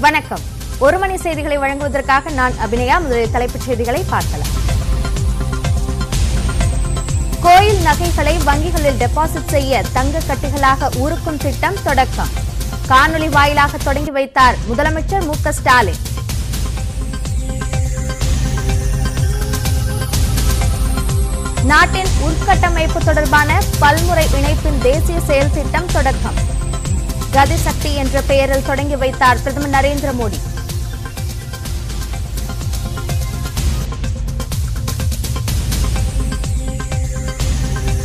வணக்கம். ஒரு மணி செய்திகளை வழங்குவதற்காக நான் அபிநயா. முதலில் தலைப்புச் செய்திகளை பார்க்கலாம். கோயில் நகைகளை வங்கிகளில் டெபாசிட் செய்ய தங்க கட்டிகளாக உருக்கும் திட்டம் தொடக்கம். காணொலி வாயிலாக தொடங்கி வைத்தார் முதலமைச்சர் மு க ஸ்டாலின். நாட்டின் உள்கட்டமைப்பு தொடர்பான பல்முறை இணைப்பின் தேசிய செயல் திட்டம் தொடக்கம். கதிசக்தி என்ற பெயரில் தொடங்கி வைத்தார் பிரதமர் நரேந்திர மோடி.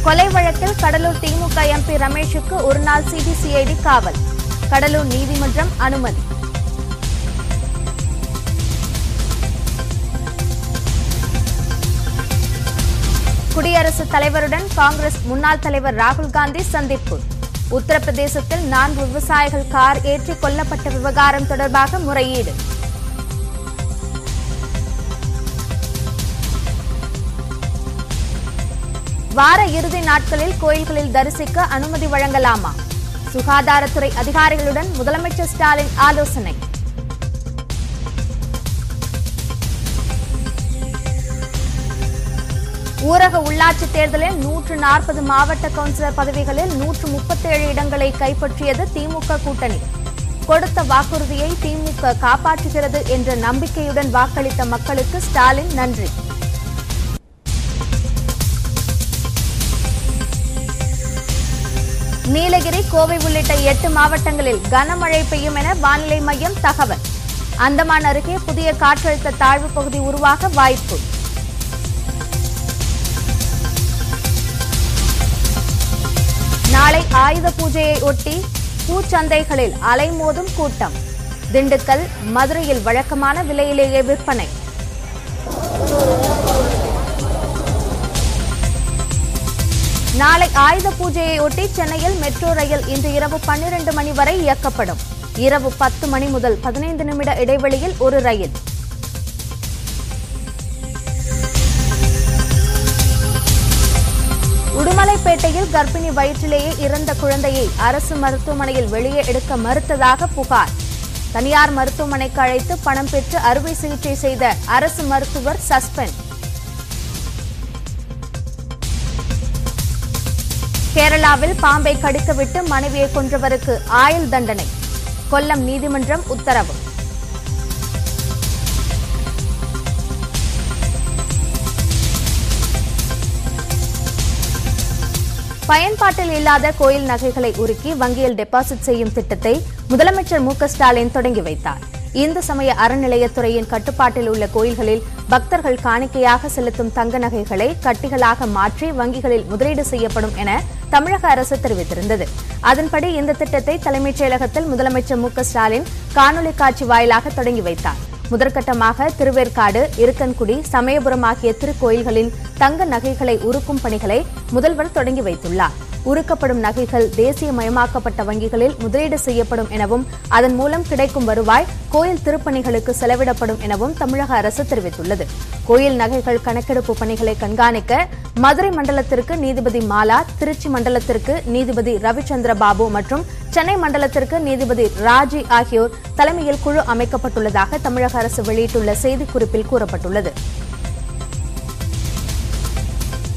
கொலை வழக்கில் கடலூர் திமுக எம்பி ரமேஷுக்கு ஒருநாள் சிபிசிஐடி காவல். கடலூர் நீதிமன்றம் அனுமதி. குடியரசுத் தலைவருடன் காங்கிரஸ் முன்னாள் தலைவர் ராகுல் காந்தி சந்திப்பு. உத்தரப்பிரதேசத்தில் நான்கு விவசாயிகள் கார் ஏற்றி கொல்லப்பட்ட விவகாரம் தொடர்பாக முறையீடு. வார இறுதி நாட்களில் கோயில்களில் தரிசிக்க அனுமதி வழங்கலாமா? சுகாதாரத்துறை அதிகாரிகளுடன் முதலமைச்சர் ஸ்டாலின் ஆலோசனை. ஊரக உள்ளாட்சி தேர்தலில் நூற்று நாற்பது மாவட்ட கவுன்சிலர் பதவிகளில் நூற்று முப்பத்தேழு இடங்களை கைப்பற்றியது திமுக கூட்டணி. கொடுத்த வாக்குறுதியை திமுக காப்பாற்றுகிறது என்ற நம்பிக்கையுடன் வாக்களித்த மக்களுக்கு ஸ்டாலின் நன்றி. நீலகிரி கோவை உள்ளிட்ட எட்டு மாவட்டங்களில் கனமழை பெய்யும் என வானிலை மையம் தகவல். அந்தமான் அருகே புதிய காற்றழுத்த தாழ்வு பகுதி உருவாக வாய்ப்பு. நாளை ஆயுத பூஜையை ஒட்டி பூச்சந்தைகளில் அலைமோதும் கூட்டம். திண்டுக்கல் மதுரையில் வழக்கமான விலையிலேயே விற்பனை. நாளை ஆயுத பூஜையை ஒட்டி சென்னையில் மெட்ரோ ரயில் இன்று இரவு பன்னிரண்டு மணி வரை இயக்கப்படும். இரவு பத்து மணி முதல் பதினைந்து நிமிட இடைவெளியில் ஒரு ரயில். உடுமலைப்பேட்டையில் கர்ப்பிணி வயிற்றிலேயே இறந்த குழந்தையை அரசு மருத்துவமனையில் வெளியே எடுக்க மறுத்ததாக புகார். தனியார் மருத்துவமனைக்கு அழைத்து பணம் பெற்று அறுவை சிகிச்சை செய்த அரசு மருத்துவர் சஸ்பெண்ட். கேரளாவில் பாம்பை கடித்துவிட்டு மனைவியை கொன்றவருக்கு ஆயுள் தண்டனை. கொல்லம் நீதிமன்றம் உத்தரவு. பயன்பாட்டில் இல்லாத கோயில் நகைகளை உருக்கி வங்கியில் டெபாசிட் செய்யும் திட்டத்தை முதலமைச்சர் மு ஸ்டாலின் தொடங்கி வைத்தார். இந்து சமய அறநிலையத்துறையின் கட்டுப்பாட்டில் உள்ள கோயில்களில் பக்தர்கள் காணிக்கையாக செலுத்தும் தங்க நகைகளை கட்டிகளாக மாற்றி வங்கிகளில் முதலீடு செய்யப்படும் என தமிழக அரசு தெரிவித்திருந்தது. அதன்படி இந்த திட்டத்தை தலைமைச் செயலகத்தில் முதலமைச்சர் மு ஸ்டாலின் காணொலி காட்சி வாயிலாக தொடங்கி வைத்தார். முதற்கட்டமாக திருவேற்காடு இருக்கன்குடி சமயபுரம் ஆகிய திருக்கோயில்களின் தங்க நகைகளை உருக்கும் பணிகளை முதல்வர் தொடங்கி வைத்துள்ளார். உருக்கப்படும் நகைகள் தேசியமயமாக்கப்பட்ட வங்கிகளில் முதலீடு செய்யப்படும் எனவும் அதன் மூலம் கிடைக்கும் வருவாய் கோயில் திருப்பணிகளுக்கு செலவிடப்படும் எனவும் தமிழக அரசு தெரிவித்துள்ளது. கோயில் நகைகள் கணக்கெடுப்பு பணிகளை கண்காணிக்க மதுரை மண்டலத்திற்கு நீதிபதி மாலா திருச்சி மண்டலத்திற்கு நீதிபதி ரவிச்சந்திர பாபு மற்றும் சென்னை மண்டலத்திற்கு நீதிபதி ராஜி ஆகியோர் தலைமையில் குழு அமைக்கப்பட்டுள்ளதாக தமிழக அரசு வெளியிட்டுள்ள செய்திக்குறிப்பில் கூறப்பட்டுள்ளது.